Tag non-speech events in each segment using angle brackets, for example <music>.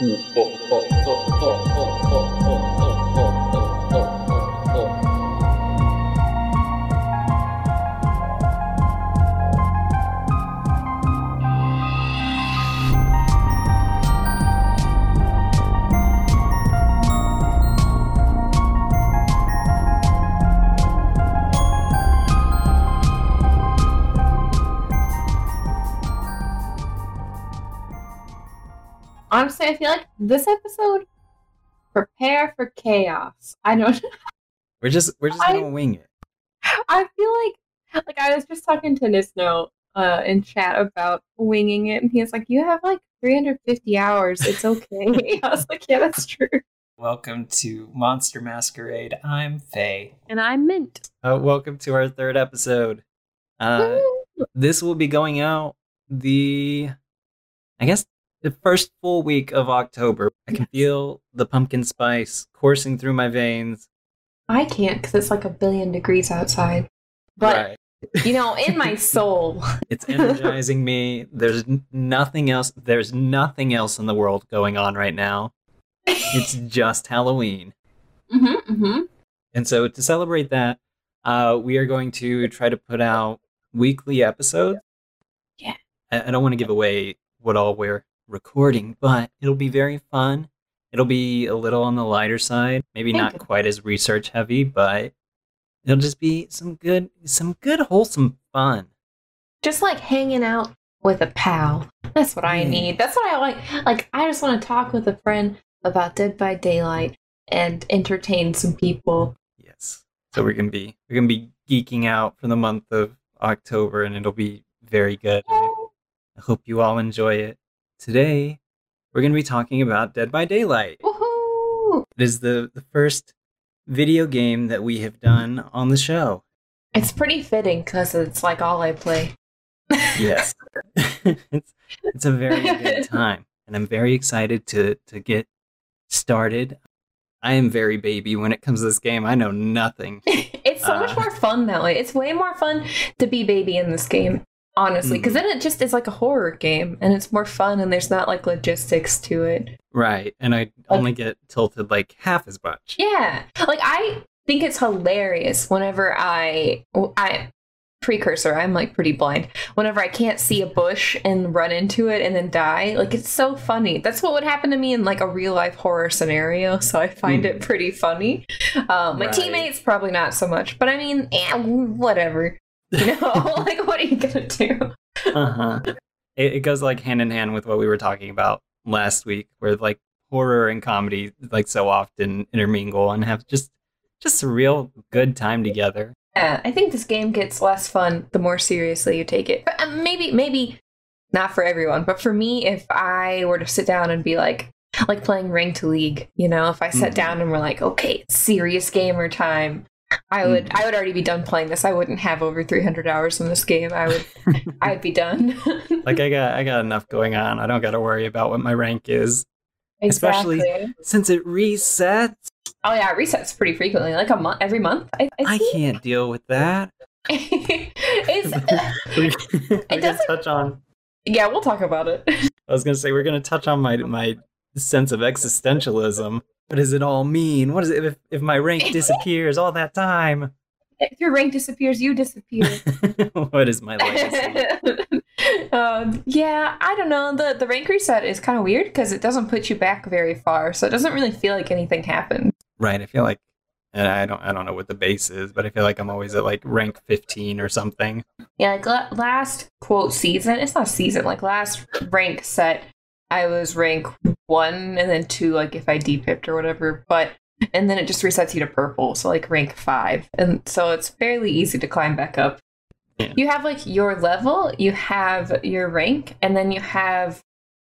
五、哦、五、哦、五、Honestly, I feel like this episode prepare for chaos. I don't <laughs> We're just we're just I- gonna wing it. I feel like like I was just talking to Nisno uh in chat about winging it and he was like, You have like 350 hours, it's <laughs> okay. <laughs> I was like, Yeah, that's true. Welcome to Monster Masquerade. I'm Faye. And I'm mint. Uh, welcome to our third episode. Uh, this will be going out the, I guess, the first full week of October. I can feel the pumpkin spice coursing through my veins. I can't because it's like a billion degrees outside. But right. you know, in my <laughs> soul. It's energizing me. There's nothing else. There's nothing else in the world going on right now. It's <laughs> just Halloween. mm-hmm, mm-hmm. And so to celebrate that, uh, we are going to try to put out weekly episodes. Yeah. I, I don't want to give away what all we're recording, but it'll be very fun. It'll be a little on the lighter side, maybe Thank not you. quite as research heavy, but it'll just be some good, some good wholesome fun. Just like hanging out with a pal. That's what I Yeah. need. That's what I like. Like I just want to talk with a friend about Dead by Daylight and entertain some people. Yes. So we're gonna be we're gonna be geeking out for the month of October, and it'll be very good. I hope you all enjoy it. Today, we're going to be talking about Dead by Daylight. Woohoo! It is the, the first video game that we have done on the show. It's pretty fitting because it's like all I play. Yes. <laughs> <laughs> it's, it's a very good <laughs> time, and I'm very excited to, to get started. I am very baby when it comes to this game. I know nothing. it's so much Uh. more fun that way. It's way more fun to be baby in this game, honestly, because then it just is like a horror game and it's more fun and there's not like logistics to it. Right. And I only get tilted like half as much. Yeah, like I think it's hilarious whenever I I precursor i'm like pretty blind whenever i can't see a bush and run into it and then die like it's so funny that's what would happen to me in like a real life horror scenario so i find it pretty funny um, my Right. teammates probably not so much but i mean eh, whatever <laughs> you know <laughs> like what are you gonna do uh-huh it, it goes like hand in hand with what we were talking about last week where like horror and comedy like so often intermingle and have just just a real good time together Yeah, I think this game gets less fun the more seriously you take it. But uh, maybe, maybe not for everyone, but for me, if I were to sit down and be like, like playing Ranked League, you know, if I sat Mhm. down and we're like, okay, serious gamer time, I would, Mhm. I would already be done playing this. I wouldn't have over 300 hours in this game. I would, <laughs> I'd be done. <laughs> like i got i got enough going on i don't got to worry about what my rank is especially- since it resets Oh yeah, it resets pretty frequently, like a month, every month. I, I, i can't deal with that it's, <laughs> we're doesn't- touch on yeah, we'll talk about it. i was gonna say we're gonna touch on my my sense of existentialism what does it all mean what is it if, if my rank <laughs> disappears all that time If your rank disappears, you disappear. <laughs> what is my legacy <laughs> um, yeah, I don't know. The the rank reset is kind of weird because it doesn't put you back very far, so it doesn't really feel like anything happened. Right. I feel like, and I don't, I don't know what the base is, but I feel like I'm always at like rank 15 or something. Yeah, like la- last quote season, it's not season, like last rank set, I was rank one and then two, like if I depipped or whatever, but and then it just resets you to purple, so like rank five, and so it's fairly easy to climb back up. Yeah. You have like your level, you have your rank, and then you have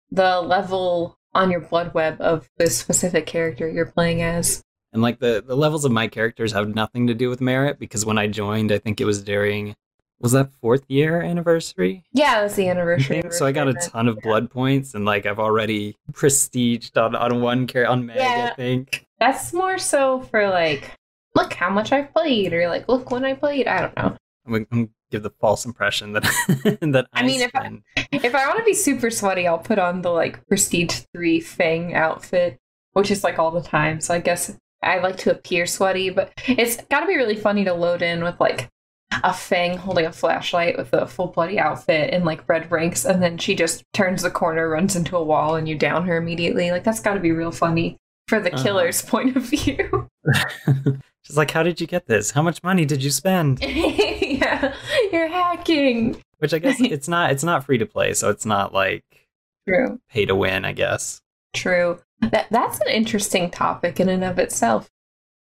the level on your blood web of the specific character you're playing as. And like the the levels of my characters have nothing to do with merit because when I joined, I think it was during, was that fourth year anniversary? Yeah, it was the I anniversary. Mm-hmm. So I got a ton of blood points, and like I've already prestiged on on one character on Meg. Yeah. I think. That's more so for like, look how much I've played, or like, look when I played. I don't know. I'm, I'm give the false impression that <laughs> that I, I mean, if I- <laughs> if I want to be super sweaty, I'll put on the like Prestige 3 Fang outfit, which is like all the time. So I guess I like to appear sweaty, but it's got to be really funny to load in with like a Fang holding a flashlight with a full bloody outfit and like red ranks, and then she just turns the corner, runs into a wall, and you down her immediately. Like that's got to be real funny for the Uh-huh. killer's point of view. <laughs> <laughs> She's like, "How did you get this? How much money did you spend?" <laughs> yeah, you're hacking. Which I guess it's not. It's not free to play, so it's not like True. pay to win. I guess. True. That that's an interesting topic in and of itself.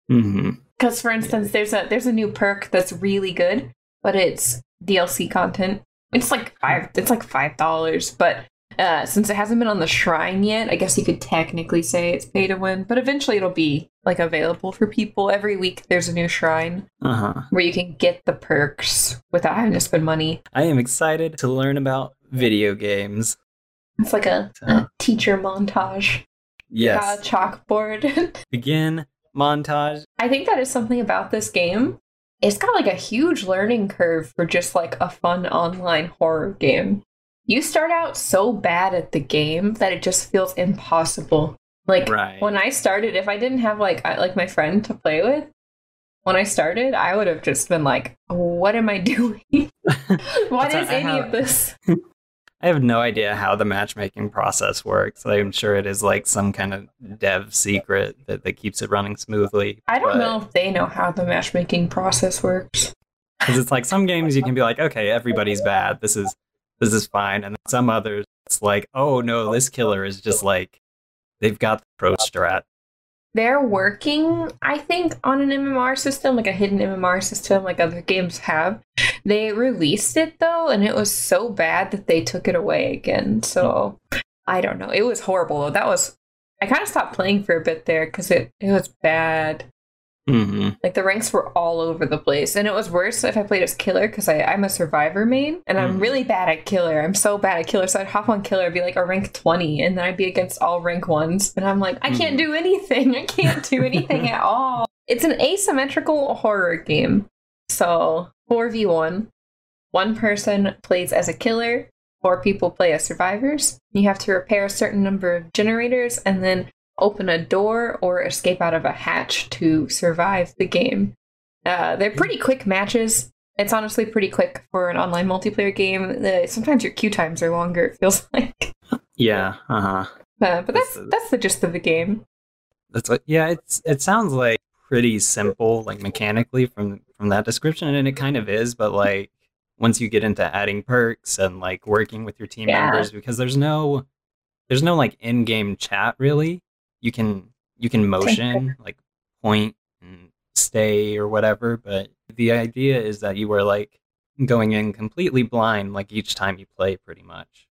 hmm Because for instance, there's a there's a new perk that's really good, but it's DLC content. It's like five. It's like five dollars, but uh, since it hasn't been on the shrine yet, I guess you could technically say it's pay to win. But eventually, it'll be like available for people. Every week, there's a new shrine Uh huh. where you can get the perks without having to spend money. I am excited to learn about video games. It's like a, a teacher montage. Yes. Uh, chalkboard. <laughs> Begin montage. I think that is something about this game. It's got like a huge learning curve for just like a fun online horror game. You start out so bad at the game that it just feels impossible. Like Right. when I started, if I didn't have like I, like my friend to play with, when I started, I would have just been like, "What am I <laughs> doing? <laughs> what is I any have- of this?" <laughs> I have no idea how the matchmaking process works. I'm sure it is like some kind of dev secret that, that keeps it running smoothly. I don't but- know if they know how the matchmaking process works. Because it's like some games you can be like, okay, everybody's bad. This is this is fine. And some others, it's like, oh no, this killer is just like they've got the pro strat. They're working, I think, on an MMR system, like a hidden MMR system, like other games have. They released it though, and it was so bad that they took it away again. So I don't know. It was horrible though. That was. I kind of stopped playing for a bit there because it, it was bad. hmm Like the ranks were all over the place, and it was worse if I played as killer because I'm a survivor main, and I'm Mhm. really bad at killer. I'm so bad at killer, so I'd hop on killer, be like a rank twenty, and then I'd be against all rank ones, and I'm like, I can't Mhm. do anything. I can't do anything at all. It's an asymmetrical horror game, so four v one. One person plays as a killer. Four people play as survivors. You have to repair a certain number of generators, and then open a door or escape out of a hatch to survive the game. Uh, they're pretty quick matches. It's honestly pretty quick for an online multiplayer game. The, sometimes your queue times are longer. It feels <laughs> like, Yeah. Uh huh. uh, but that's That's- that's the gist of the game. That's what. Yeah. It's it sounds like pretty simple, like mechanically from from that description, and it kind of is. But like once you get into adding perks and like working with your team Yeah. members, because there's no there's no like in game chat really. You can you can motion like point and stay or whatever, but the idea is that you are like going in completely blind like each time you play pretty much.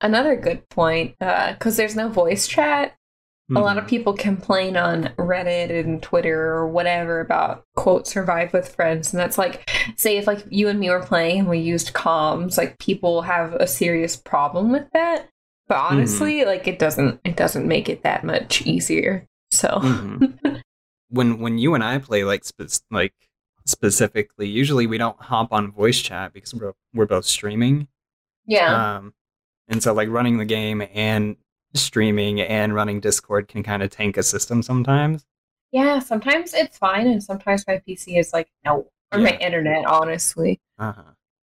Another good point, uh, because there's no voice chat. A lot of Mhm. people complain on Reddit and Twitter or whatever about quote survive with friends, and that's like, say if like you and me were playing and we used comms, like people have a serious problem with that. But honestly, like it doesn't it doesn't make it that much easier. So Mhm. when when you and I play like spe- like specifically, usually we don't hop on voice chat because we're we're both streaming. yeah, Um, and so like running the game and streaming and running Discord can kind of tank a system sometimes. yeah. Sometimes it's fine, and sometimes my PC is like no, or my internet. Honestly, Uh-huh.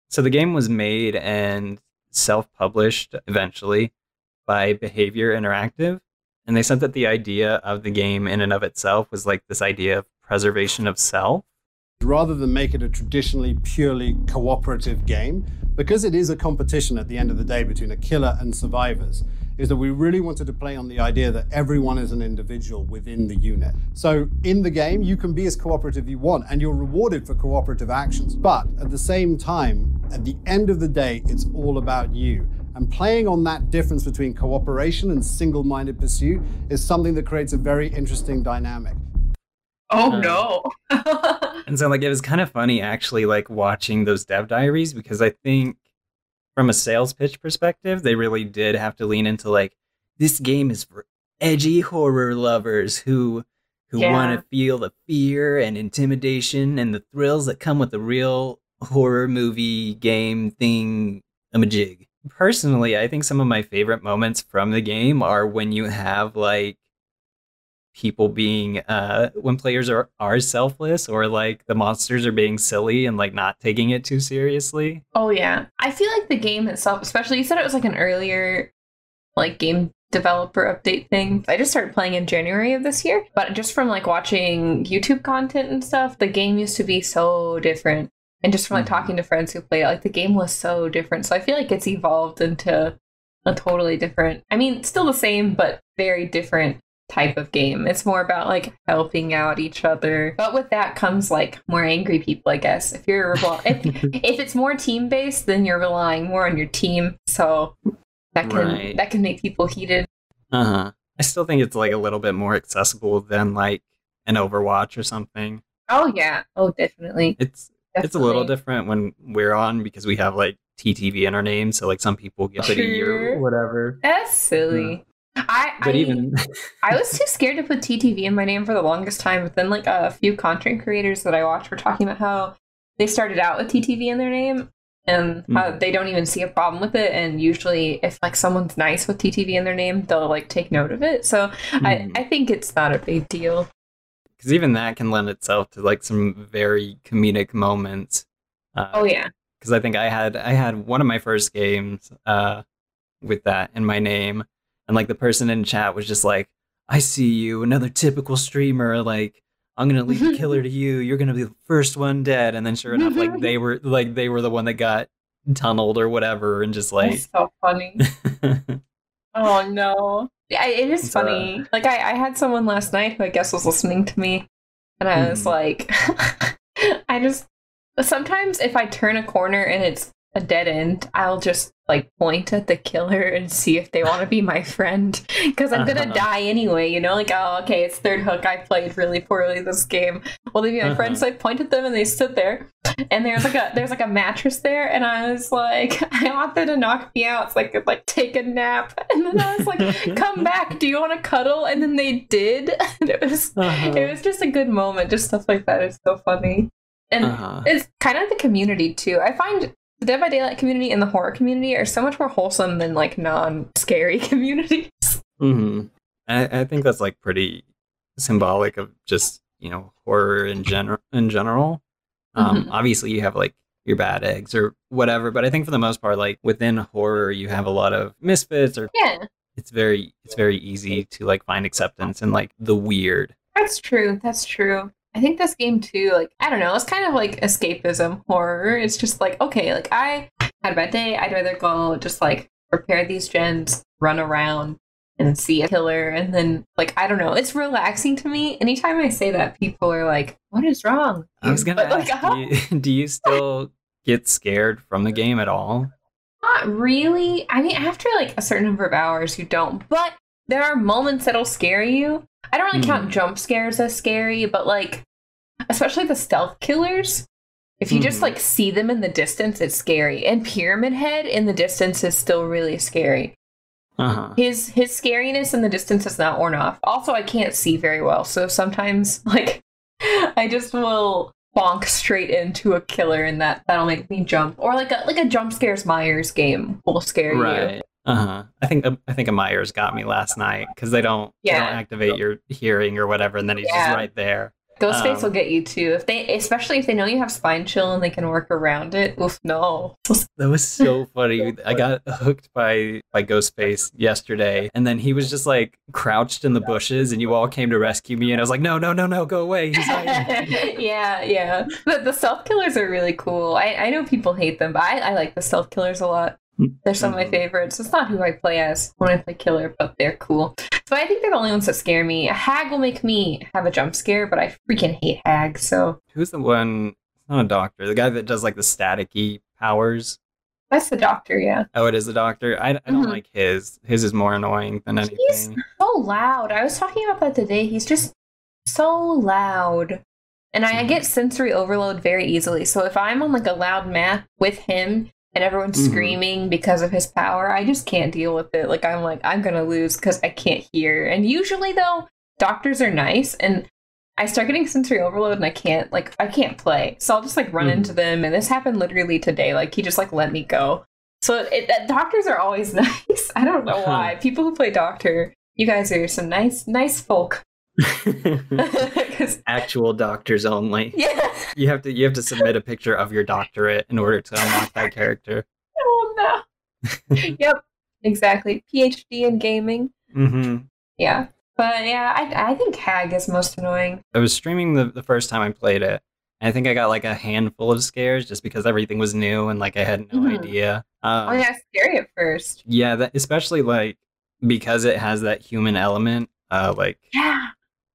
So the game was made and self-published eventually by Behaviour Interactive, and they said that the idea of the game in and of itself was like this idea of preservation of self. rather than make it a traditionally purely cooperative game, because it is a competition at the end of the day between a killer and survivors, is that we really wanted to play on the idea that everyone is an individual within the unit. So in the game, you can be as cooperative you want and you're rewarded for cooperative actions. But at the same time, at the end of the day, it's all about you. And playing on that difference between cooperation and single minded pursuit is something that creates a very interesting dynamic. oh Um, no. And so like it was kind of funny actually like watching those dev diaries because I think from a sales pitch perspective, they really did have to lean into like this game is for edgy horror lovers who who Yeah. want to feel the fear and intimidation and the thrills that come with the real horror movie game thing I'm a jig. Personally, I think some of my favorite moments from the game are when you have like people being uh when players are are selfless or like the monsters are being silly and like not taking it too seriously. Oh yeah. I feel like the game itself, especially you said it was like an earlier like game developer update thing. I just started playing in January of this year, but just from like watching YouTube content and stuff, the game used to be so different. And just from like Mhm. talking to friends who play it, like the game was so different. So I feel like it's evolved into a totally different, I mean, still the same, but very different type of game. It's more about like helping out each other. But with that comes like more angry people, I guess. If you're <laughs> if, if it's more team based, then you're relying more on your team. So that can Right. that can make people heated. Uh huh. I still think it's like a little bit more accessible than like an Overwatch or something. Oh yeah. Oh definitely. It's it's a little different when we're on because we have like TTV in our name, so like some people get it a year or whatever. That's silly. I But I, even I was too scared to put TTV in my name for the longest time, but then like a few content creators that I watched were talking about how they started out with TTV in their name and how Mhm. they don't even see a problem with it. And usually, if like someone's nice with TTV in their name, they'll like take note of it. So I, Mhm. I think it's not a big deal. because even that can lend itself to like some very comedic moments. Uh, Oh yeah. because I think I had I had one of my first games uh with that in my name, and like the person in chat was just like, "I see you, another typical streamer. Like I'm gonna leave the <laughs> killer to you. You're gonna be the first one dead." And then sure enough, like they <laughs> were like they were the one that got tunneled or whatever, and just like That's so funny. <laughs> Oh no. Yeah, it is It's, uh, funny. Like I, I had someone last night who I guess was listening to me and I was Mhm. like I just sometimes if I turn a corner and it's a dead end, I'll just like point at the killer and see if they want to be my friend because I'm gonna Uh-huh. die anyway. You know, like oh okay, it's third hook. I played really poorly this game. Will they be my friend? Uh-huh. So I point at them and they stood there, and there's like a there's like a mattress there, and I was like, <laughs> I want them to knock me out so I could like take a nap, <laughs> and then I was like, come <laughs> back. Do you want to cuddle? And then they did. And it was Uh-huh. it was just a good moment. Just stuff like that is so funny, and Uh-huh. it's kind of the community too. I find the Dead by Daylight community and the horror community are so much more wholesome than like non-scary <laughs> communities. hmm I, I think that's like pretty symbolic of just you know horror in general. In general, um, Mhm. obviously you have like your bad eggs or whatever, but I think for the most part, like within horror, you have a lot of misfits, or Yeah, it's very it's very easy to like find acceptance in like the weird. that's true. That's true. I think this game too, like I don't know, it's kind of like escapism horror. It's just like okay, like I had a bad day. I'd rather go just like prepare these gens, run around, and see a killer, and then like I don't know, it's relaxing to me. Anytime I say that, people are like, "What is wrong?" I was gonna But, <laughs> like, ask, do, <laughs> you, <laughs> do you still get scared from the game at all? Not really. I mean, after like a certain number of hours, you don't. But there are moments that'll scare you. I don't really count Mhm. jump scares as scary, but like, especially the stealth killers. If you just Mhm. like see them in the distance, it's scary. And Pyramid Head in the distance is still really scary. Uh huh. His his scariness in the distance is not worn off. Also, I can't see very well, so sometimes <laughs> like I just will bonk straight into a killer, and that that'll make me jump. Or like a like a jump scares Myers game will scare you. Right. Uh huh. I think I think a Myers got me last night because they don't they don't activate your hearing or whatever, and then he's Yeah. just right there. Ghostface Um, will get you too if they, especially if they know you have spine chill and they can work around it. Oof, no. <laughs> That was so funny. I got hooked by by Ghostface yesterday, and then he was just like crouched in the bushes, and you all came to rescue me, and I was like, no, no, no, no, go away. He's not <laughs> yeah, yeah. But the stealth killers are really cool. I, I know people hate them, but I, I like the stealth killers a lot. They're some of my Mhm. favorites. It's not who I play as when I play killer, but they're cool. So I think they're the only ones that scare me. A hag will make me have a jump scare, but I freaking hate hags. So Who's the one? It's not a doctor. The guy that does like the staticky powers. that's the doctor, yeah. Oh, it is the doctor. I, I don't Mhm. like his. His is more annoying than anything. He's- so loud. I was talking about that today. He's just so loud. And I, I get sensory overload very easily. So if I'm on like a loud map with him and everyone's Mhm. screaming because of his power, I just can't deal with it. Like I'm like, I'm gonna lose because I can't hear. And usually though, doctors are nice and I start getting sensory overload and I can't like I can't play. So I'll just like run Mhm. into them and this happened literally today. Like he just like let me go. So it, that, doctors are always <laughs> nice. I don't know <laughs> why. People who play doctor, you guys are some nice nice folk. <laughs> <laughs> Actual doctors only. yeah. You have to you have to submit a picture of your doctorate in order to unlock that character. Oh no. <laughs> yep. Exactly. PhD in gaming. hmm Yeah. But yeah, I I think Hag is most annoying. I was streaming the, the first time I played it. And I think I got like a handful of scares just because everything was new and like I had no Mhm. idea. Um, oh yeah, scary at first. yeah, that, especially like because it has that human element. Uh, like Yeah.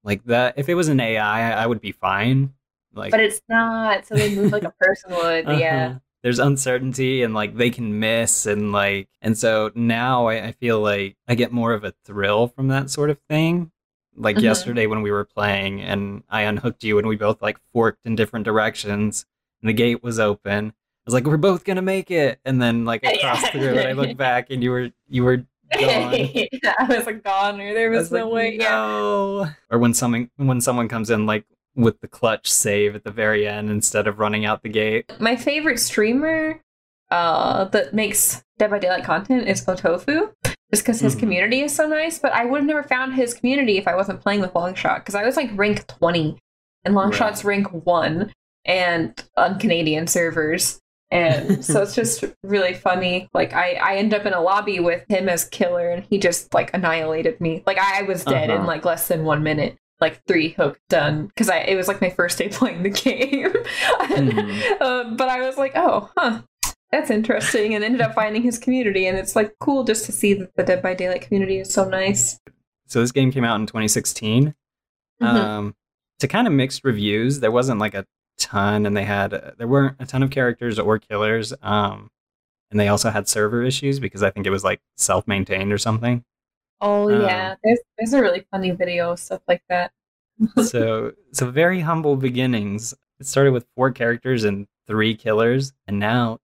Like that. If it was an AI, I would be fine. Like, But it's not, so they move like a person would. <laughs> Yeah. uh-huh. There's uncertainty and like they can miss and like and so now I, I feel like I get more of a thrill from that sort of thing. Like Mhm. yesterday when we were playing and I unhooked you and we both like forked in different directions and the gate was open. I was like, we're both gonna make it, and then like I <laughs> Yeah. crossed through and I looked back and you were you were gone. <laughs> I was like gone, or there was, was no like, way. Yeah. no. Or when someone when someone comes in like with the clutch save at the very end instead of running out the gate. My favorite streamer uh, that makes Dead by Daylight content is Otofu, just because his Mhm. community is so nice. But I would have never found his community if I wasn't playing with Longshot, because I was like rank 20, and Longshot's rank 1, and on Canadian servers. And so it's <laughs> just really funny. Like I, I end up in a lobby with him as killer, and he just like annihilated me. Like I was dead in Uh-huh. like less than one minute. Like three hook done because I it was like my first day <laughs> playing the game. Mhm. <laughs> um, but I was like, oh, huh, that's interesting, and ended up finding his community, and it's like cool just to see that the Dead by Daylight community is so nice. So this game came out in 2016. Mhm. Um, to kind of mixed reviews. There wasn't like a ton, and they had uh, there weren't a ton of characters or killers. Um, and they also had server issues because I think it was like self-maintained or something. Oh Um, yeah, there's there's a really funny video stuff like that. <laughs> so so very humble beginnings. It started with four characters and three killers, and now,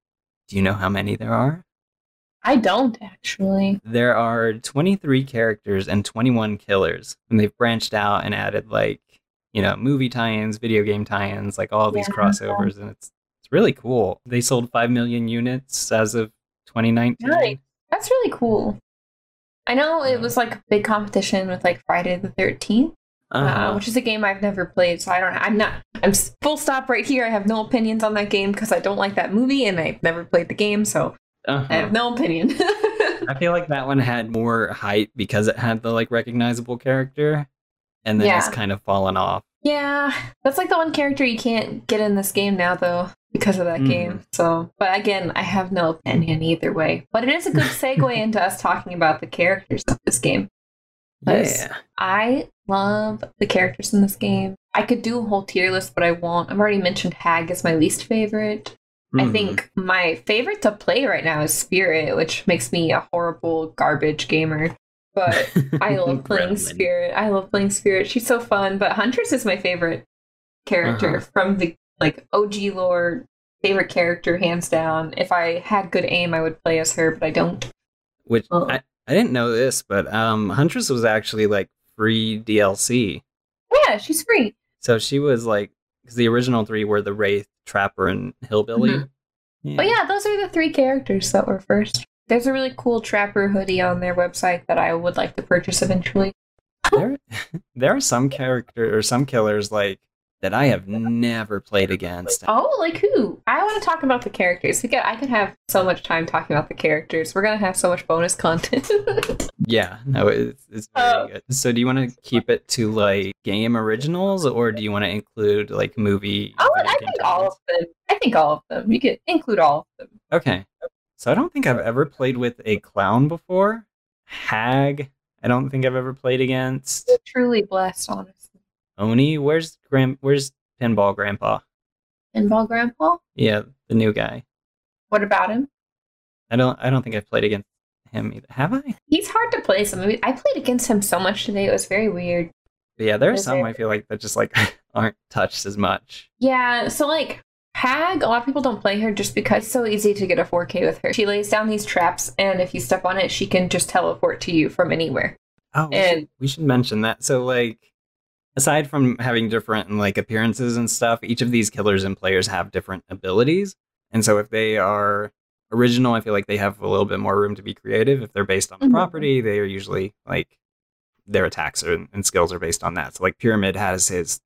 do you know how many there are? I don't actually. There are 23 characters and 21 killers, and they've branched out and added like you know movie tie-ins, video game tie-ins, like all these Yeah. crossovers, and it's it's really cool. They sold five million units as of 2019. Nice. That's really cool. I know it was like a big competition with like Friday the Thirteenth, uh, Uh-huh. which is a game I've never played, so I don't. I'm not. I'm full stop right here. I have no opinions on that game because I don't like that movie and I've never played the game, so Uh-huh. I have no opinion. <laughs> I feel like that one had more hype because it had the like recognizable character, and then it's Yeah. kind of fallen off. yeah, that's like the one character you can't get in this game now, though, because of that Mhm. game. So, but again, I have no opinion either way. But it is a good segue into us talking about the characters of this game. Yeah. I love the characters in this game. I could do a whole tier list, but I won't. I've already mentioned Hag is my least favorite. I Mhm. think my favorite to play right now is Spirit, which makes me a horrible garbage gamer. But I <laughs> love playing. Spirit. I love playing Spirit. She's so fun. But Huntress is my favorite character Uh-huh. from the like OG lore. Favorite character, hands down. If I had good aim, I would play as her, but I don't. Which Oh. I, I didn't know this, but um, Huntress was actually like free DLC. Yeah, she's free. So she was like, because the original three were the Wraith, Trapper, and Hillbilly. Mhm. But yeah, those are the three characters that were first. There's a really cool Trapper hoodie on their website that I would like to purchase eventually. there, <laughs> there are some character or some killers like that I have never played against. Oh, like who? I want to talk about the characters. We could, I could have so much time talking about the characters. We're gonna have so much bonus content. <laughs> Yeah, no, it's, it's very Oh. good. So, do you want to keep it to like game originals, or do you want to include like movie? oh, video I think all of them. I think all of them. You could include all of them. Okay. So I don't think I've ever played with a clown before. Hag, I don't think I've ever played against. You're truly blessed, honestly. Oni, where's Grand where's Pinball Grandpa? Pinball Grandpa. Yeah, the new guy. What about him? I don't I don't think I've played against him either. Have I? He's hard to play. Some I played against him so much today. It was very weird. But yeah, there are some it? I feel like that just like <laughs> aren't touched as much. Yeah, so like Hag, a lot of people don't play her just because it's so easy to get a 4K with her. She lays down these traps, and if you step on it, she can just teleport to you from anywhere. Oh, we, And- should, we should mention that. So like aside from having different like appearances and stuff, each of these killers and players have different abilities. And so if they are original, I feel like they have a little bit more room to be creative. If they're based on the Mhm. property, they are usually like their attacks are, and skills are based on that. So like Pyramid has his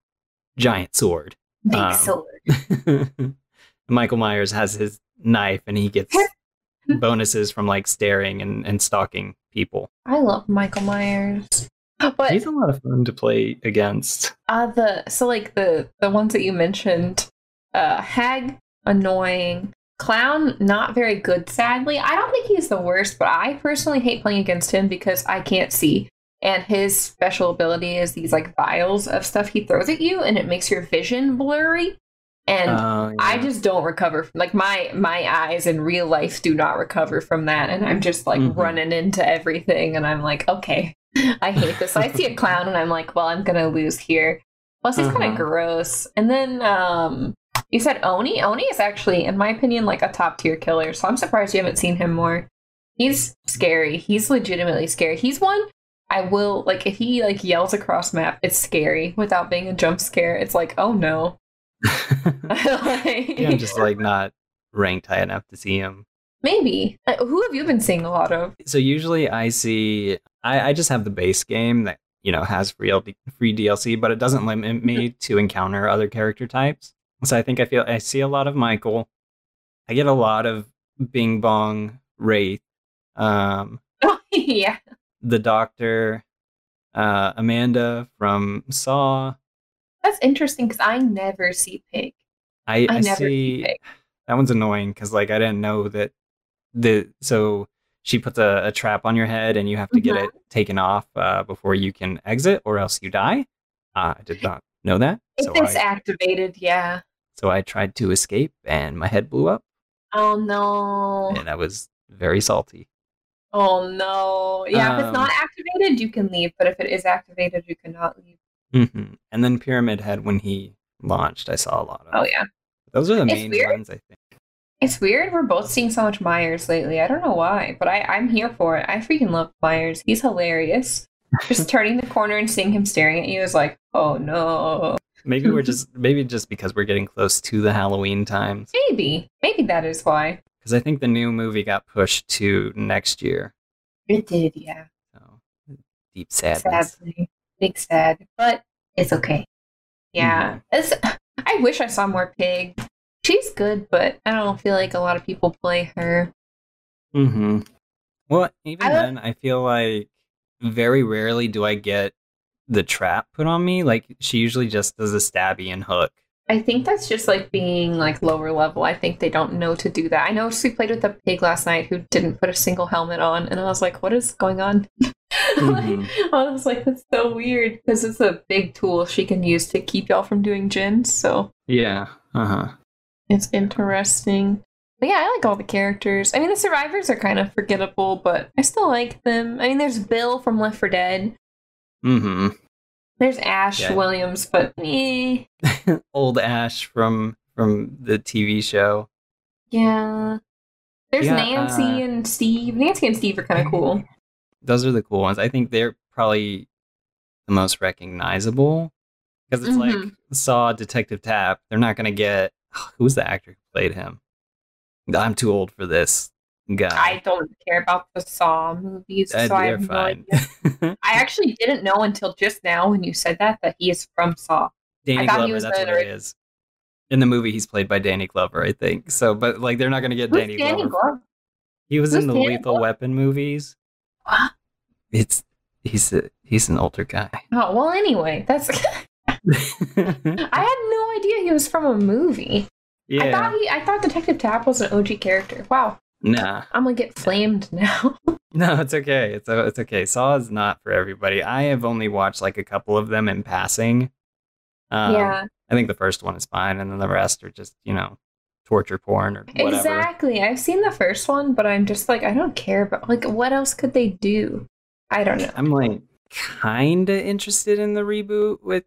giant sword. Big Um, sword. <laughs> Michael Myers has his knife and he gets <laughs> bonuses from like staring and, and stalking people. I love Michael Myers. <gasps> But He's a lot of fun to play against. uh the so like the the ones that you mentioned, uh Hag annoying, Clown not very good sadly. I don't think he's the worst, but I personally hate playing against him because I can't see. And his special ability is these like vials of stuff he throws at you and it makes your vision blurry. And Oh, I just don't recover from like my my eyes in real life do not recover from that and I'm just like Mhm. running into everything and I'm like okay <laughs> I hate this. I see a clown and I'm like well I'm to lose here. Plus he's kind Uh-huh. of gross. And then um you said Oni? Oni is actually in my opinion like a top tier killer. So I'm surprised you haven't seen him more. He's scary. He's legitimately scary. He's one I will like if he like yells across map, it's scary without being a jump scare. It's like, "Oh no." <laughs> Like- I'm just like not ranked high enough to see him. Maybe. Uh, who have you been seeing a lot of? So usually I see I, I just have the base game that you know has free LD, free DLC, but it doesn't limit me to encounter other character types. So I think I feel I see a lot of Michael. I get a lot of Bing Bong Wraith, um, Oh, <laughs> yeah. The Doctor, uh, Amanda from Saw. That's interesting because I never see Pig. I, I I, never see that one's annoying because like I didn't know that the so she puts a, a trap on your head and you have to get Mhm. it taken off uh, before you can exit or else you die. Uh, I did not know that, If so it's I activated, yeah. so I tried to escape and my head blew up Oh no. and I was very salty. Oh no. Yeah, if it's Um, not activated, you can leave, but if it is activated, you cannot leave. hmm And then Pyramid Head when he launched, I saw a lot of. Oh yeah. those are the main ones I think. It's weird we're both seeing so much Myers lately. I don't know why, but I, I'm here for it. I freaking love Myers. He's hilarious. Just <laughs> turning the corner and seeing him staring at you is like, oh no. Maybe we're just maybe just because we're getting close to the Halloween times. Maybe. Maybe that is why. Because I think the new movie got pushed to next year. It did, yeah. So deep sadness. Sadly. Big sad. But it's okay. Yeah. It's, I wish I saw more Pig. She's good, but I don't feel like a lot of people play her. Mm-hmm. Well, even I- then, I feel like very rarely do I get the trap put on me. Like she usually just does a stabby and hook. I think that's just like being like lower level. I think they don't know to do that. I know we played with a pig last night who didn't put a single helmet on, and I was like, "What is going on?" <laughs> Mhm. like, I was like, "That's so weird," because it's a big tool she can use to keep y'all from doing gins. So Yeah. Uh huh. it's interesting. But yeah, I like all the characters. I mean, the survivors are kind of forgettable, but I still like them. I mean, there's Bill from Left 4 Dead. Mm-hmm. There's Ash Yeah. Williams, but me. <laughs> Old Ash from from the TV show. yeah. There's Yeah, Nancy uh, and Steve. Nancy and Steve are kind of cool. <laughs> Those are the cool ones. I think they're probably the most recognizable because it's like Mhm. Saw Detective Tapp. They're not gonna get <sighs> who's the actor who played him. I'm too old for this guy. I don't care about the Saw movies, Uh, so I have no idea. <laughs> I actually didn't know until just now when you said that that he is from Saw. Danny Glover, that's what it is. In the movie, he's played by Danny Glover, I think. So, but like, they're not gonna get Who's Danny, Danny Glover. Glover? He was Who's in the Danny Lethal Glover? Weapon movies. What? It's he's a, he's an older guy. Oh well, anyway, that's. <laughs> I had no idea he was from a movie. yeah, I thought he. I thought Detective Tapp was an OG character. Wow, nah, I'm gonna get flamed <laughs> now. no, it's okay. It's uh, it's okay. Saw is not for everybody. I have only watched like a couple of them in passing. Um, yeah, I think the first one is fine, and then the rest are just you know torture porn or whatever. exactly. I've seen the first one, but I'm just like, I don't care about like what else could they do? I don't know. I'm like kind of interested in the reboot with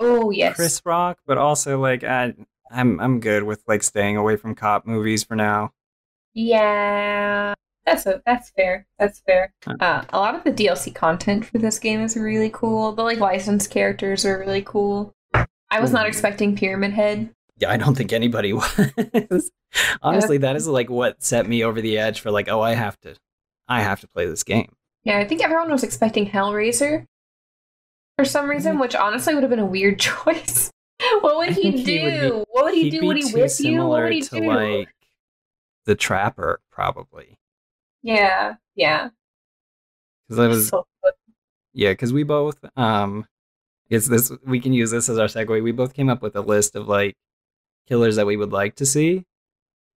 Oh yes, Chris Rock, but also like I, I'm I'm good with like staying away from cop movies for now. Yeah. That's a, that's fair. That's fair. Uh, a lot of the DLC content for this game is really cool. The like licensed characters are really cool. I was not expecting Pyramid Head. Yeah, I don't think anybody <laughs> was. Honestly, that is like what set me over the edge for like, oh, I have to, I have to play this game. Yeah, I think everyone was expecting Hellraiser for some reason, which honestly would have been a weird <laughs> choice. what would he do? he would be- what would he do? Would he whip you? What would he do? like the Trapper, probably. yeah, yeah. Because I was So. Yeah, because we both um it's this we can use this as our segue. We both came up with a list of like killers that we would like to see.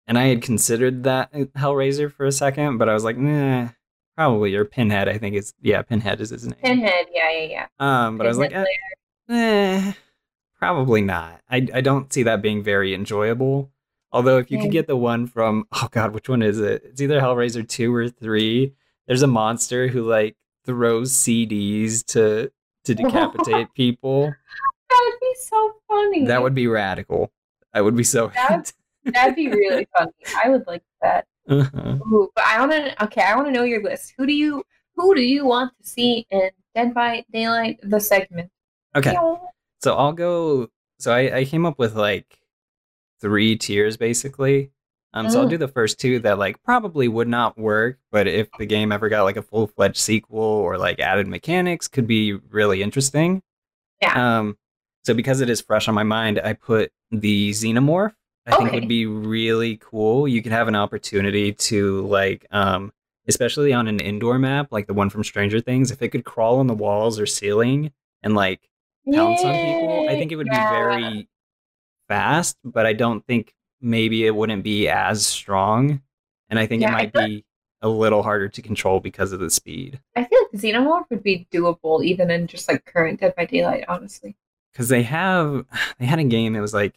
And I had considered that uh, Hellraiser for a second, but I was like, nah, probably or Pinhead, I think it's yeah, Pinhead is his name. Pinhead, yeah, yeah, yeah. Um, but I was like, Pinhead eh, eh, probably not. I I don't see that being very enjoyable. Although if you could get the one from oh god, which one is it? It's either Hellraiser two or three. There's a monster who like throws CDs to to decapitate <laughs> people. That would be so funny. That would be radical. I would be so. That- That'd be really <laughs> funny. I would like that. uh-huh. Ooh, but I want to. Okay, I want to know your list. Who do you Who do you want to see in Dead by Daylight the segment? Okay, Yeah. so I'll go. So I, I came up with like three tiers basically. Um, so I'll Mm. do the first two that like probably would not work, but if the game ever got like a full fledged sequel or like added mechanics, could be really interesting. Yeah. Um, so because it is fresh on my mind, I put the xenomorph. I think would be really cool. You could have an opportunity to like, um, especially on an indoor map like the one from Stranger Things, if it could crawl on the walls or ceiling and like pounce on people, I think it would Yeah. be very fast, but I don't think maybe it wouldn't be as strong. And I think Yeah, it might feel- be a little harder to control because of the speed. I feel like Xenomorph would be doable even in just like current Dead by Daylight. Honestly. Because they have they had a game, it was like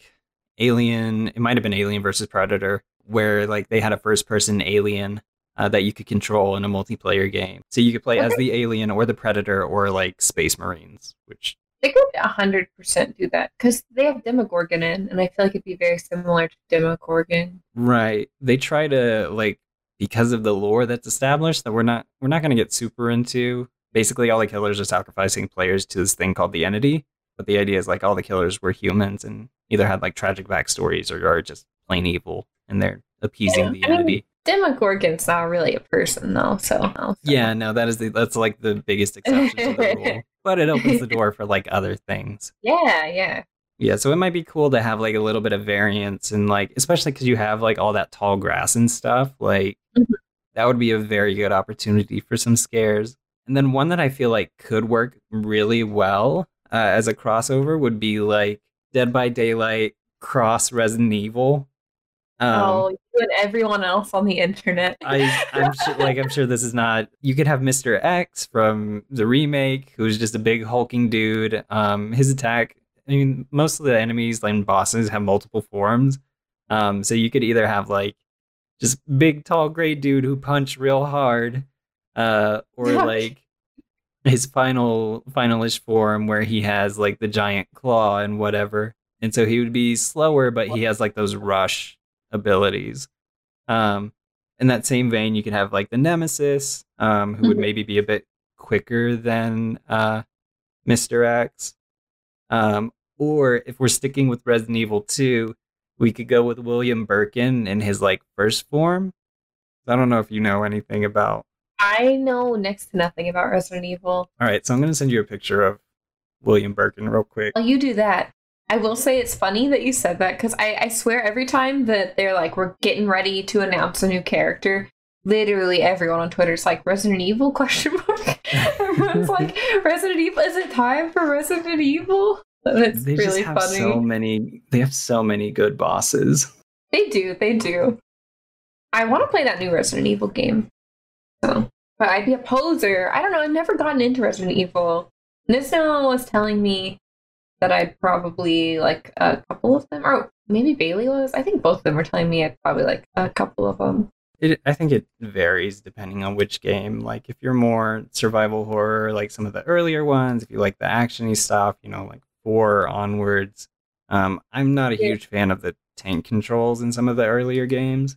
Alien, it might have been Alien versus Predator, where like they had a first person alien uh, that you could control in a multiplayer game. So you could play as the alien or the predator or like space marines, which They could hundred percent do that because they have Demogorgon in, and I feel like it'd be very similar to Demogorgon. Right. They try to like because of the lore that's established that we're not we're not going to get super into. Basically, all the killers are sacrificing players to this thing called the entity. But the idea is like all the killers were humans and either had like tragic backstories or are just plain evil and they're appeasing Yeah, the I mean, entity. Demogorgon's not really a person though, so, so- yeah, no, that is the that's like the biggest exception to the rule. <laughs> But it opens the <laughs> door for like other things. yeah, yeah. Yeah, so it might be cool to have like a little bit of variance and like especially because you have like all that tall grass and stuff. Like Mhm. that would be a very good opportunity for some scares. And then one that I feel like could work really well uh, as a crossover would be like Dead by Daylight cross Resident Evil. Um, oh, you and everyone else on the internet. I, I'm sure, like, I'm sure this is not. You could have Mr. X from the remake, who's just a big hulking dude. Um, his attack. I mean, most of the enemies and bosses have multiple forms. Um, so you could either have like just big, tall, gray dude who punch real hard, uh, or <laughs> like his final finalish form where he has like the giant claw and whatever. And so he would be slower, but he has like those rush abilities. Um, in that same vein, you could have like the Nemesis, um, who would Mhm. maybe be a bit quicker than uh, Mr. X. Um, or if we're sticking with Resident Evil 2, we could go with William Birkin in his like first form. I don't know if you know anything about. I know next to nothing about Resident Evil. All right, so I'm gonna send you a picture of William Birkin real quick. Well, you do that. I will say it's funny that you said that because I, I swear every time that they're like, we're getting ready to announce a new character, literally everyone on Twitter is like, Resident Evil? <laughs> Question mark. Everyone's like, Resident Evil? Is it time for Resident Evil? And it's they really just have funny. so many. They have so many good bosses. They do, they do. I want to play that new Resident Evil game. So, but I'd be a poser. I don't know. I've never gotten into Resident Evil. Nisno was telling me that I'd probably like a couple of them, or maybe Bailey was. I think both of them were telling me I'd probably like a couple of them. It, I think it varies depending on which game. Like if you're more survival horror, like some of the earlier ones, if you like the actiony stuff, you know, like four onwards. Um, I'm not a Yeah. huge fan of the tank controls in some of the earlier games,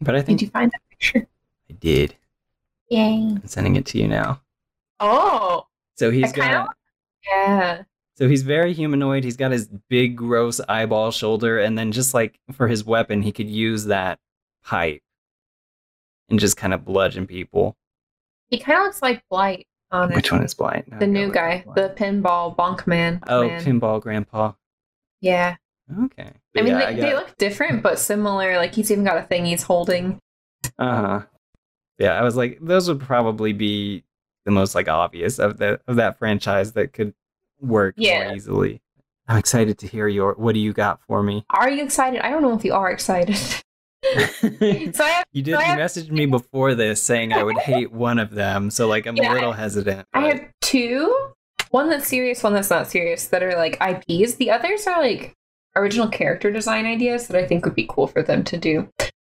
but I Did think you find that picture? I did. Yay. I'm sending it to you now. Oh, So he's I kinda- yeah. So he's very humanoid. He's got his big gross eyeball shoulder and then just like for his weapon he could use that pipe and just kind of bludgeon people. He kind of looks like Blight. Honestly. Which one is blind? The new guy, the pinball bonk man. Oh, man. pinball grandpa. Yeah. Okay. I mean, yeah, they, they look different but similar. Like he's even got a thing he's holding. Uh-huh. Yeah, I was like those would probably be the most like obvious of the of that franchise that could work Yeah. more easily. I'm excited to hear your what do you got for me? Are you excited? I don't know if you are excited. you <laughs> so I have did So you have- messaged me before this saying I would hate one of them, so like I'm Yeah, a little hesitant. I have two. One that's serious, one that's not serious, that are like IPs. The others are like original character design ideas that I think would be cool for them to do.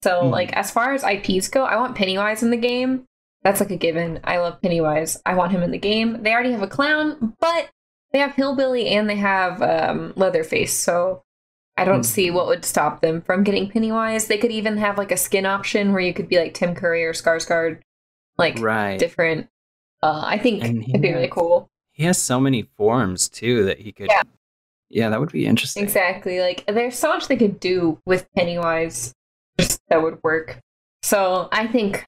So, Mhm. like, as far as IPs go, I want Pennywise in the game. That's like a given. I love Pennywise. I want him in the game. They already have a clown, but they have Hillbilly and they have um, Leatherface. So, I don't Mhm. see what would stop them from getting Pennywise. They could even have like a skin option where you could be like Tim Curry or Skarsgård, like right. different. Uh, I think it'd be really cool. He has so many forms too that he could Yeah. Yeah, that would be interesting. Exactly. Like there's so much they could do with Pennywise that would work. So I think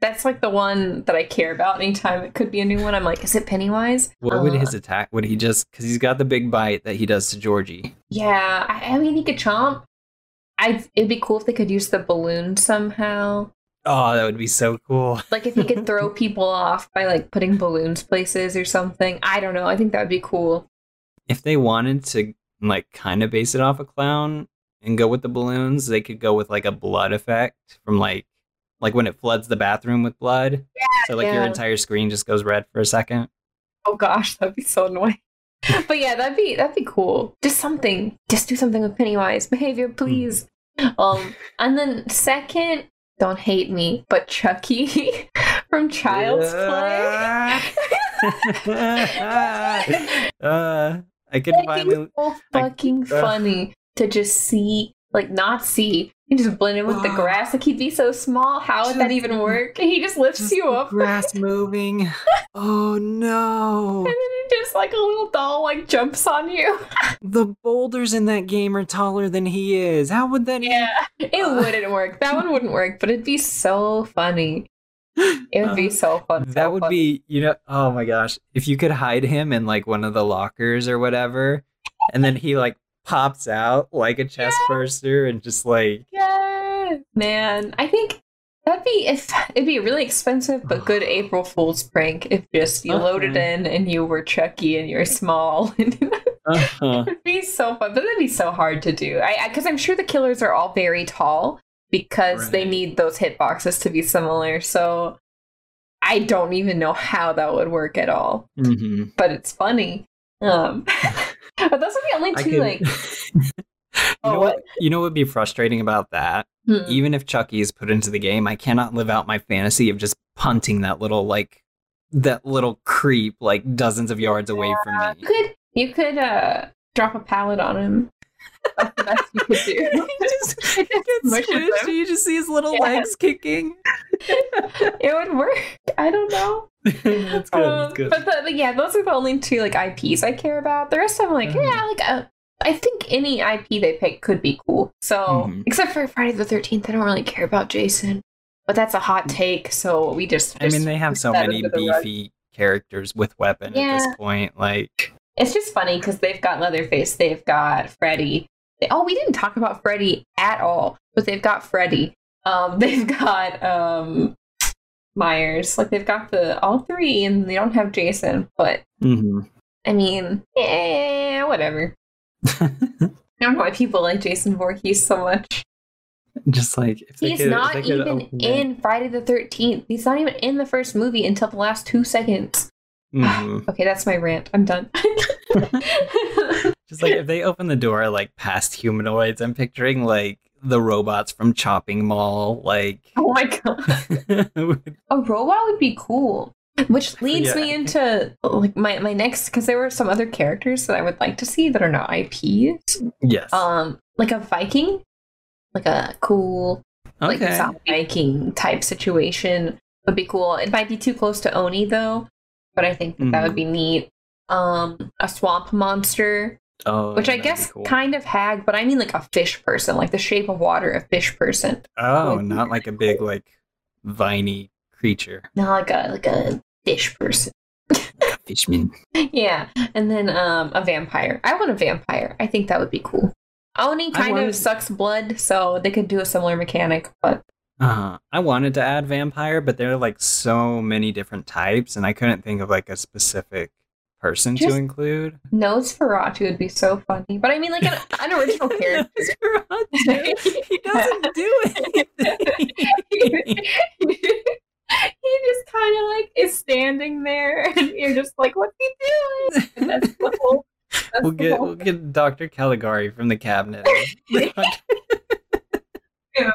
that's like the one that I care about anytime it could be a new one. I'm like, is it Pennywise? What would Uh, his attack? Would he just because he's got the big bite that he does to Georgie? Yeah, I, I mean he could chomp. I it'd be cool if they could use the balloon somehow. Oh, that would be so cool. <laughs> Like if he could throw people off by like putting balloons places or something. I don't know. I think that would be cool. If they wanted to like kind of base it off a clown and go with the balloons, they could go with like a blood effect from like like when it floods the bathroom with blood. so like your entire screen just goes red for a second. Oh gosh, that'd be so annoying. <laughs> but yeah, that'd be that'd be cool. Just something. Just do something with Pennywise Behaviour, please. Um, and then second, don't hate me, but Chucky <laughs> from Child's Play. <laughs> uh, I could I finally it's so I- fucking uh. funny to just see, like, not see. He just blend in with the Ah. grass. Like he'd be so small. How would that even work? He just lifts just you up. grass <laughs> moving. Oh no. And then he just like a little doll like jumps on you. <laughs> The boulders in that game are taller than he is. How would that Yeah, it wouldn't work. That one wouldn't work, but it'd be so funny. It would be so fun. That would be, you know, oh my gosh. If you could hide him in like one of the lockers or whatever, and then he like pops out like a chest burster and just like, yeah, man. I think that'd be if it'd be a really expensive but good <sighs> April Fool's prank if just you loaded Uh-huh. in and you were Chucky and you're small. <laughs> uh-huh. It'd <laughs> be so fun, but that'd be so hard to do. I because I'm sure the killers are all very tall because they need those hitboxes to be similar. So I don't even know how that would work at all. hmm But it's funny. Um, <laughs> but those are the only two. could, Like, <laughs> you, Oh, know what? what, you know what would be frustrating about that? hmm. Even if Chucky is put into the game, I cannot live out my fantasy of just punting that little like that little creep like dozens of yards away from me. you could you could uh drop a pallet on him. That's the best you could do. <laughs> He just <laughs> Just gets mush him. squished, and you just see his little Yeah. legs kicking. <laughs> it would work. I don't know. that's good. Um, That's good. But, the, but yeah, those are the only two like IPs I care about. The rest of them, like Mhm. yeah, like uh, I think any IP they pick could be cool. So Mhm. except for Friday the Thirteenth, I don't really care about Jason. But that's a hot take, so we just. I mean, they have so many under the rug. beefy characters with weapon at this point. Like, It's just funny because they've got Leatherface, they've got Freddy. They, oh, we didn't talk about Freddy at all, but they've got Freddy. Um, <laughs> they've got um, Myers. Like they've got the all three, and they don't have Jason. But mhm. I mean, eh, whatever. <laughs> I don't know why people like Jason Voorhees so much. just like if He's could- not even in Friday the Thirteenth. He's not even in the first movie until the last two seconds. Mhm. <sighs> Okay, that's my rant. I'm done. Just like if they open the door like past humanoids, I'm picturing like the robots from Chopping Mall, like. <laughs> oh my god. <laughs> A robot would be cool. Which <laughs> leads Yeah. me into like my, my next because there were some other characters that I would like to see that are not IPs. yes. Um, like a Viking, like a cool like Okay. zombie Viking type situation would be cool. It might be too close to Oni though, but I think that, that Mm-hmm. would be neat. Um, a swamp monster, Oh, which I guess cool. kind of hag, but I mean like a fish person, like the shape of water, a fish person, Oh, be not like a big like viney creature. not like a like a fish person. Fishman. <laughs> yeah, and then um a vampire. I want a vampire. I think that would be cool. Oni kind wanted- of sucks blood, so they could do a similar mechanic, but Uh, I wanted to add vampire, but there are like so many different types, and I couldn't think of like a specific person Just- to include. No, Nosferatu would be so funny. But I mean, like an, <laughs> an original character. he doesn't do anything. <laughs> he just kind of like is standing there, and you're just like, "What's he doing?" And that's the whole. That's we'll get whole- we'll get Dr. Caligari from the cabinet <laughs> Yeah.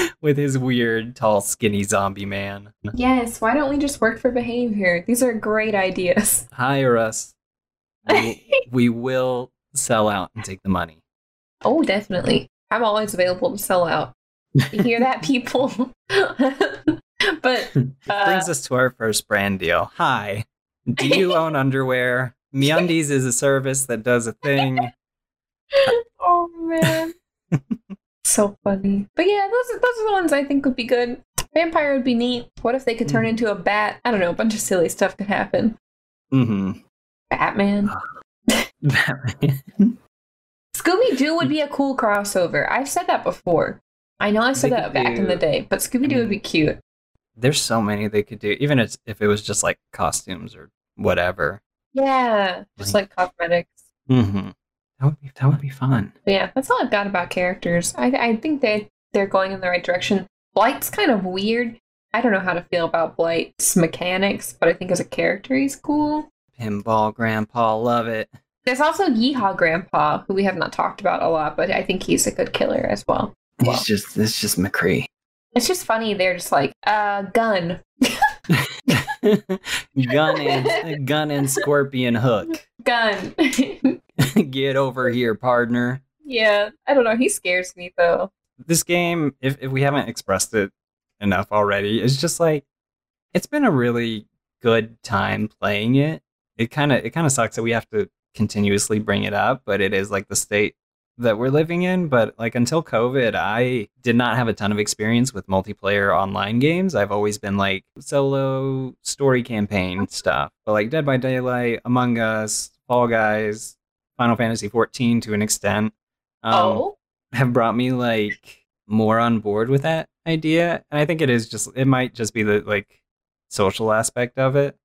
<laughs> with his weird, tall, skinny zombie man. Yes. Why don't we just work for Behaviour? These are great ideas. <laughs> Hire us. We, <laughs> we will sell out and take the money. oh, definitely. I'm always available to sell out. You hear that, people? but uh, Brings us to our first brand deal. Hi, do you own underwear? MeUndies is a service that does a thing. Oh man. So funny. But yeah, those are, those are the ones I think would be good. Vampire would be neat. What if they could turn Mhm. into a bat? I don't know, a bunch of silly stuff could happen. hmm Batman. <laughs> Batman. Scooby Doo would be a cool crossover. I've said that before. I know I said They that back in the day, but Scooby Doo would be cute. There's so many they could do, even if, if it was just like costumes or whatever. Yeah, just like cosmetics. hmm That would be that would be fun. Yeah, that's all I've got about characters. I I think they they're going in the right direction. Blight's kind of weird. I don't know how to feel about Blight's mechanics, but I think as a character he's cool. Pinball Grandpa, love it. There's also Yeehaw Grandpa, who we have not talked about a lot, but I think he's a good killer as well. Well. It's just it's just McCree. It's just funny. They're just like, uh, gun, <laughs> <laughs> <laughs> gun and gun and scorpion hook. gun. <laughs> Get over here, partner. yeah, I don't know. He scares me though. This game, if if we haven't expressed it enough already, is just like it's been a really good time playing it. It kind of it kind of sucks that we have to continuously bring it up, but it is like the state that we're living in. But like until COVID, I did not have a ton of experience with multiplayer online games. I've always been like solo story campaign stuff. But like Dead by Daylight, Among Us, Fall Guys, Final Fantasy 14 to an extent. Um, oh, have brought me like more on board with that idea. And I think it is just it might just be the like social aspect of it,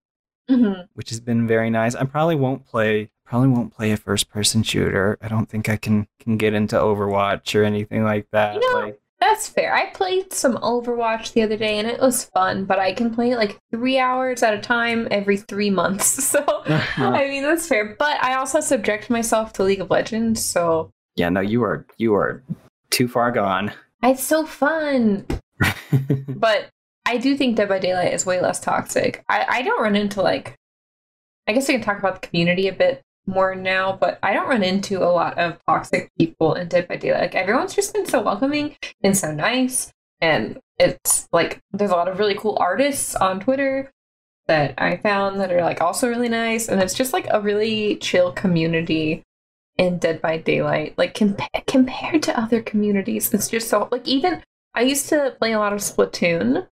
hmm which has been very nice. I probably won't play probably won't play a first person shooter. I don't think I can can get into Overwatch or anything like that. You know, like that's fair. I played some Overwatch the other day and it was fun, but I can play it like three hours at a time every three months. <laughs> So uh-huh. I mean that's fair. But I also subject myself to League of Legends, so yeah, no, you are you are too far gone. <laughs> it's so fun. But I do think Dead by Daylight is way less toxic. I, I don't run into like I guess we can talk about the community a bit more now, but I don't run into a lot of toxic people in Dead by Daylight. Like everyone's just been so welcoming and so nice. And it's like there's a lot of really cool artists on Twitter that I found that are like also really nice. And it's just like a really chill community in Dead by Daylight. Like compa- compared to other communities, it's just so like even I used to play a lot of Splatoon.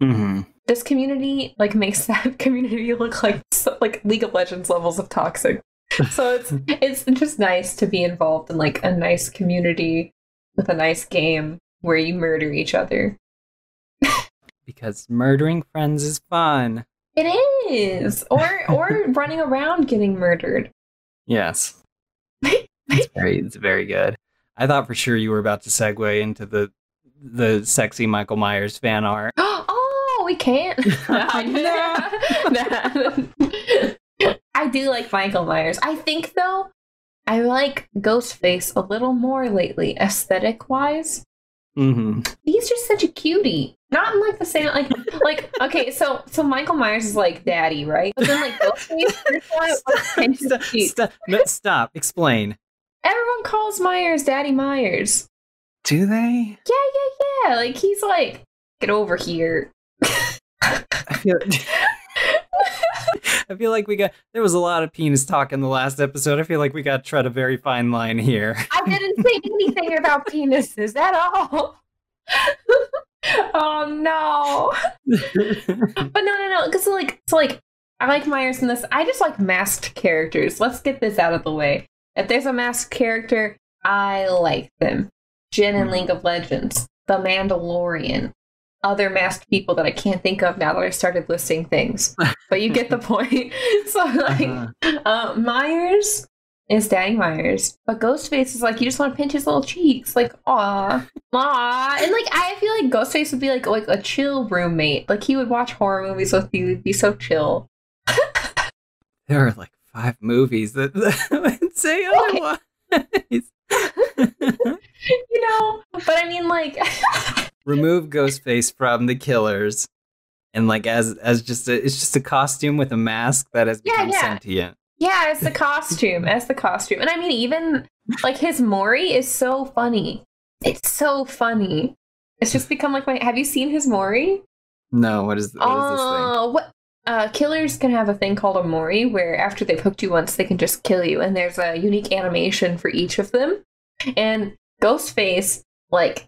hmm This community like makes <laughs> that community look like so, like League of Legends levels of toxic. <laughs> So it's it's just nice to be involved in like a nice community with a nice game where you murder each other. <laughs> Because murdering friends is fun. It is, or or <laughs> running around getting murdered. Yes. It's very it's very good. I thought for sure you were about to segue into the the sexy Michael Myers fan art. <gasps> oh, we can't. I do like Michael Myers. I think though, I like Ghostface a little more lately, aesthetic wise. Mm-hmm. He's just such a cutie. Not in like the same like like okay, so so Michael Myers is like daddy, right? But then like Ghostface, there's one that's, like, kind of stop, stop, stop. Explain. Everyone calls Myers Daddy Myers. Do they? Yeah, yeah, yeah. Like he's like, get over here. <laughs> I feel. <laughs> I feel like we got there was a lot of penis talk in the last episode. I feel like we got to tread a very fine line here. I didn't say anything about penises at all. <laughs> oh no. but no, no, no. Because like, so like, I like Myers in this. I just like masked characters. Let's get this out of the way. If there's a masked character, I like them. Jhin in hmm. League of Legends, The Mandalorian, other masked people that I can't think of now that I started listing things. <laughs> But you get the point. <laughs> so like, Uh-huh. uh, Myers is Danny Myers, but Ghostface is like you just want to pinch his little cheeks, like aw, aw, and like I feel like Ghostface would be like like a chill roommate. Like he would watch horror movies with you, would be so chill. <laughs> There are like five movies that, that would say otherwise. You know, but I mean like Remove Ghostface from the killers, and like as as just a it's just a costume with a mask that has Yeah, become yeah. sentient. yeah, as the costume, as the costume, and I mean even like his Mori is so funny. It's so funny. It's just become like my. Have you seen his Mori? No, what is what is this thing? Oh, what? Uh, killers can have a thing called a mori, where after they've hooked you once, they can just kill you, and there's a unique animation for each of them. And Ghostface, like,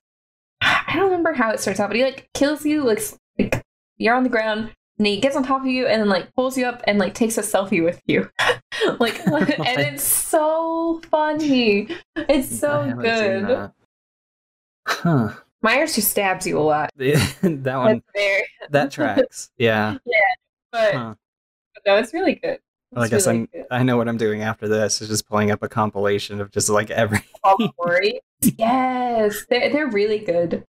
I don't remember how it starts out, but he like kills you, like, s- like you're on the ground, and he gets on top of you, and then like pulls you up and like takes a selfie with you, <laughs> <laughs> like, and it's so funny. It's so good. Huh. Myers just stabs you a lot. <laughs> that one that tracks. Yeah. but, Huh. but no, it's really good. Well, I guess really I'm. good. I know what I'm doing after this is just pulling up a compilation of just like every. Yes, they're they're really good.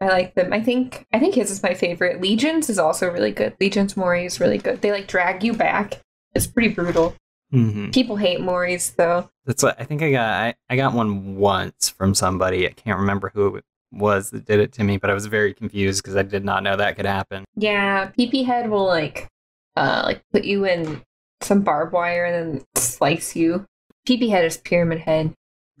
I like them. I think I think his is my favorite. Legions is also really good. Legions Mori is really good. They like drag you back. It's pretty brutal. Mhm. People hate Moris though. That's what I think I got. I, I got one once from somebody. I can't remember who it was that did it to me, but I was very confused because I did not know that could happen. Yeah, PP head will like uh like put you in some barbed wire and then slice you. PP head is pyramid head, <laughs>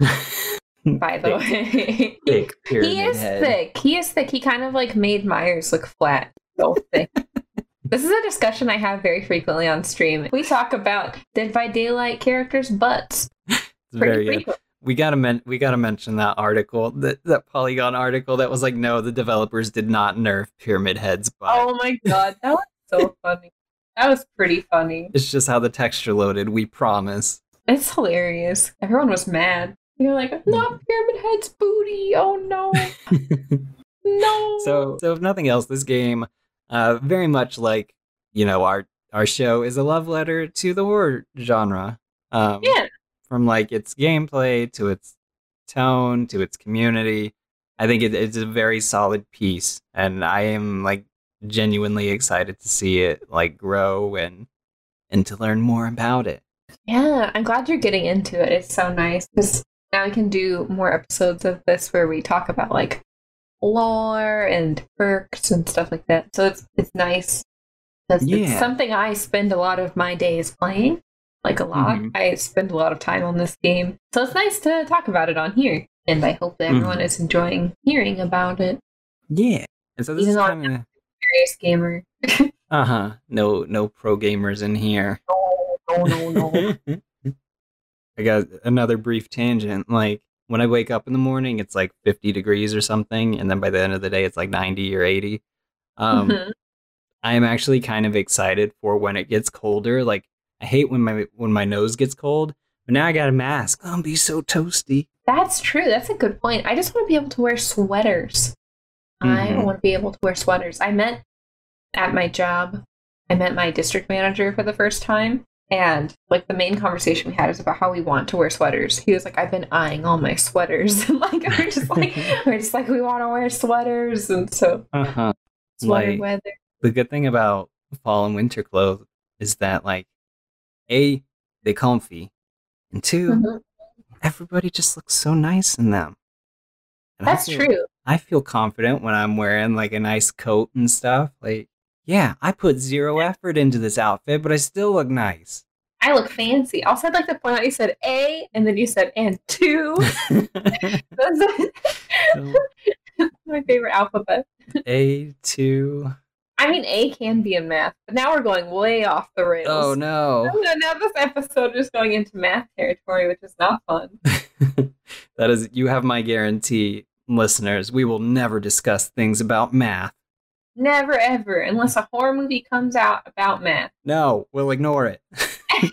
<laughs> by the way. <laughs> Thick he is head. thick. He is thick. He kind of like made Myers look flat. So thick. <laughs> this is a discussion I have very frequently on stream. We talk about Dead by Daylight characters' butts It's very uh, good. We gotta men- we gotta mention that article, that that Polygon article that was like, no, the developers did not nerf Pyramid Head's butt. Oh my god, that was so funny. That was pretty funny. It's just how the texture loaded. We promise. It's hilarious. Everyone was mad. You're like, not Pyramid Head's booty. Oh no, <laughs> no. so so if nothing else, this game, uh, very much like you know our our show is a love letter to the horror genre. Um, yeah, from like its gameplay to its tone to its community. I think it, it's a very solid piece, and I am like genuinely excited to see it like grow and and to learn more about it. Yeah, I'm glad you're getting into it. It's so nice because now we can do more episodes of this where we talk about like lore and perks and stuff like that. So it's it's nice. Yeah. It's something I spend a lot of my days playing. Like a lot. Mhm. I spend a lot of time on this game. So it's nice to talk about it on here. And I hope that everyone Mhm. is enjoying hearing about it. Yeah, and so this Even is kind of Serious gamer. <laughs> uh huh. No no pro gamers in here. No, no, no, no. <laughs> I got another brief tangent. Like when I wake up in the morning, it's like 50 degrees or something, and then by the end of the day, it's like 90 or 80. Um, Mhm. I am actually kind of excited for when it gets colder. Like I hate when my when my nose gets cold, but now I got a mask. I'll be so toasty. That's true. That's a good point. I just want to be able to wear sweaters. I Mhm. want to be able to wear sweaters. I met at my job, I met my district manager for the first time. And like the main conversation we had is about how we want to wear sweaters. He was like, I've been eyeing all my sweaters. <laughs> and like we're just <laughs> like we're just like we want to wear sweaters and so Uh huh. sweater Like- weather. The good thing about fall and winter clothes is that like, a they comfy, and 2 Mhm. everybody just looks so nice in them. And I That's feel- true. I feel confident when I'm wearing like a nice coat and stuff. Like, yeah, I put zero effort into this outfit, but I still look nice. I look fancy. Also, I'd like to point out you said A and then you said and two. <laughs> That's <laughs> my favorite alphabet. A two. I mean, A can be in math, but now we're going way off the rails. Oh no. Oh, no, now this episode is going into math territory, which is not fun. <laughs> that is you have my guarantee, listeners. We will never discuss things about math. Never ever, unless a horror movie comes out about math. No, we'll ignore it. <laughs> what's <laughs>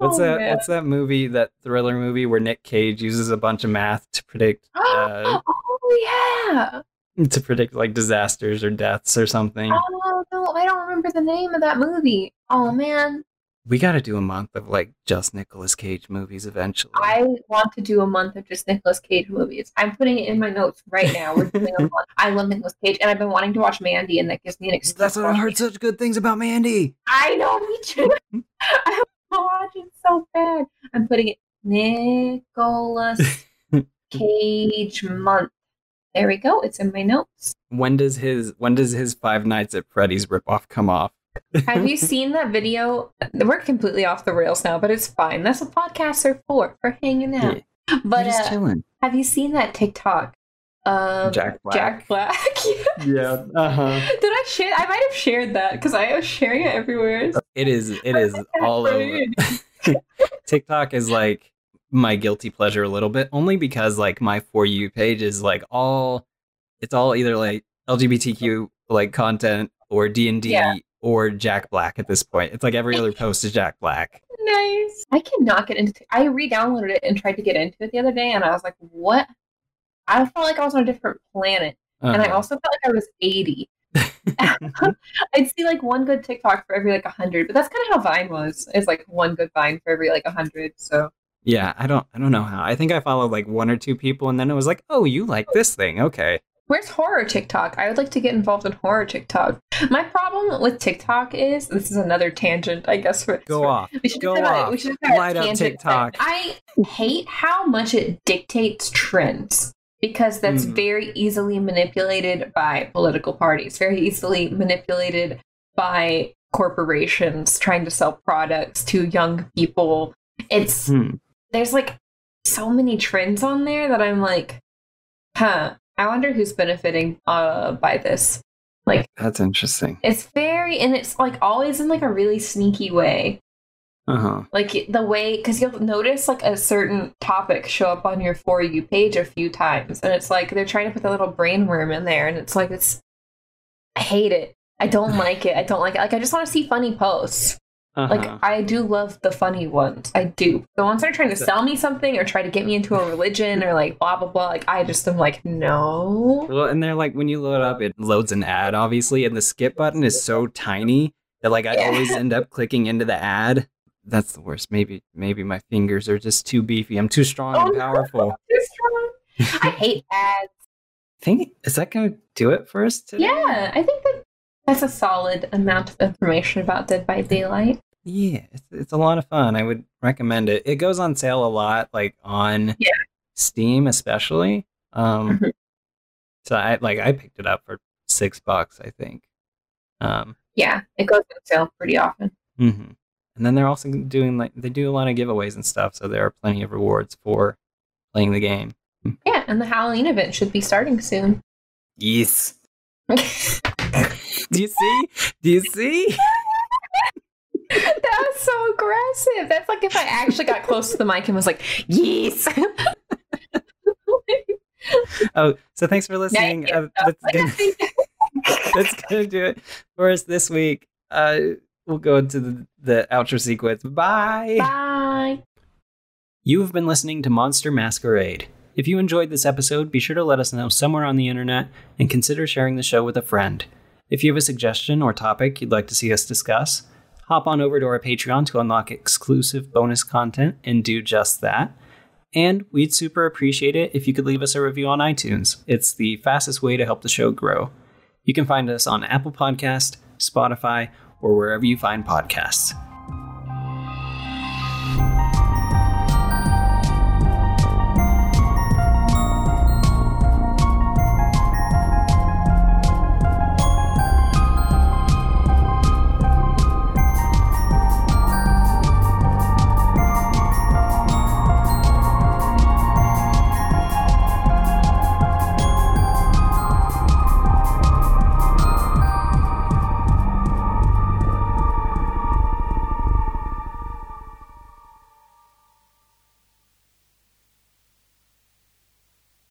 Oh, that man. what's that movie, that thriller movie where Nick Cage uses a bunch of math to predict <gasps> uh, oh yeah. to predict like disasters or deaths or something. Oh no, I don't remember the name of that movie. Oh man, We got to do a month of like just Nicolas Cage movies eventually. I want to do a month of just Nicolas Cage movies. I'm putting it in my notes right now. We're doing a month. I love Nicolas Cage, and I've been wanting to watch Mandy, and that gives me an excuse. That's what I heard such good things about Mandy. I know, me too. <laughs> I want to watch it so bad. I'm putting it Nicolas <laughs> Cage month. There we go. It's in my notes. When does his when does his Five Nights at Freddy's ripoff come off? Have you seen that video? We're completely off the rails now, but it's fine. That's what podcasts are for, for hanging out. But just uh, chilling. have you seen that TikTok of Jack Black. Jack Black? <laughs> Yeah. Uh huh. Did I share? I might have shared that because I was sharing it everywhere. It's It is. It is <laughs> all over. <laughs> TikTok is like my guilty pleasure a little bit, only because like my for you page is like all. It's all either like LGBTQ like content or D and D Yeah. Or Jack Black at this point. It's like every other post is Jack Black. Nice. I cannot get into. I re-downloaded it and tried to get into it the other day, and I was like, "What?" I felt like I was on a different planet, and I Uh-huh. also felt like I was eighty. <laughs> <laughs> I'd see like one good TikTok for every like a hundred, but that's kind of how Vine was. It's like one good Vine for every like a hundred. So Yeah, I don't I don't know how. I think I followed like one or two people and then it was like, "Oh, you like this thing. Okay." Where's horror TikTok? I would like to get involved in horror TikTok. My problem with TikTok is this is another tangent, I guess. For, Go off. We should Go off. We should Light up TikTok. I hate how much it dictates trends because that's Mhm. very easily manipulated by political parties, very easily manipulated by corporations trying to sell products to young people. It's Hmm. there's like so many trends on there that I'm like, huh. I wonder who's benefiting uh by this. Like That's interesting. it's very and it's like always in like a really sneaky way Uh-huh. like the way because you'll notice like a certain topic show up on your for you page a few times and it's like they're trying to put the little brain worm in there and it's like it's i hate it i don't <laughs> like it i don't like it like i just want to see funny posts Uh-huh. like i do love the funny ones i do the ones that are trying to sell me something or try to get me into a religion or like blah blah blah like i just am like no Well, and they're like when you load up, it loads an ad, obviously, and the skip button is so tiny that like I Yeah. always end up clicking into the ad. That's the worst. Maybe maybe my fingers are just too beefy. I'm too strong Oh, and no. powerful. Too strong. i hate ads I think is that gonna do it for us today? yeah i think that that's a solid amount of information about dead by daylight Yeah, it's, it's a lot of fun. I would recommend it. It goes on sale a lot, like on Yeah. Steam, especially. Um, Mhm. so I like I picked it up for six bucks, I think. Um, yeah it goes on sale pretty often hmm And then they're also doing like they do a lot of giveaways and stuff, so there are plenty of rewards for playing the game. Yeah, and the Halloween event should be starting soon. Yes. <laughs> that Do you see? Do you see? was so aggressive. That's like if I actually got close to the mic and was like, yes. <laughs> Oh, so thanks for listening. Uh, that's, gonna, <laughs> that's gonna do it for us this week. Uh, we'll go into the, the outro sequence. Bye. Bye. You have been listening to Monster Masquerade. If you enjoyed this episode, be sure to let us know somewhere on the internet and consider sharing the show with a friend. If you have a suggestion or topic you'd like to see us discuss, hop on over to our Patreon to unlock exclusive bonus content and do just that. And we'd super appreciate it if you could leave us a review on iTunes. It's the fastest way to help the show grow. You can find us on Apple Podcast, Spotify, or wherever you find podcasts.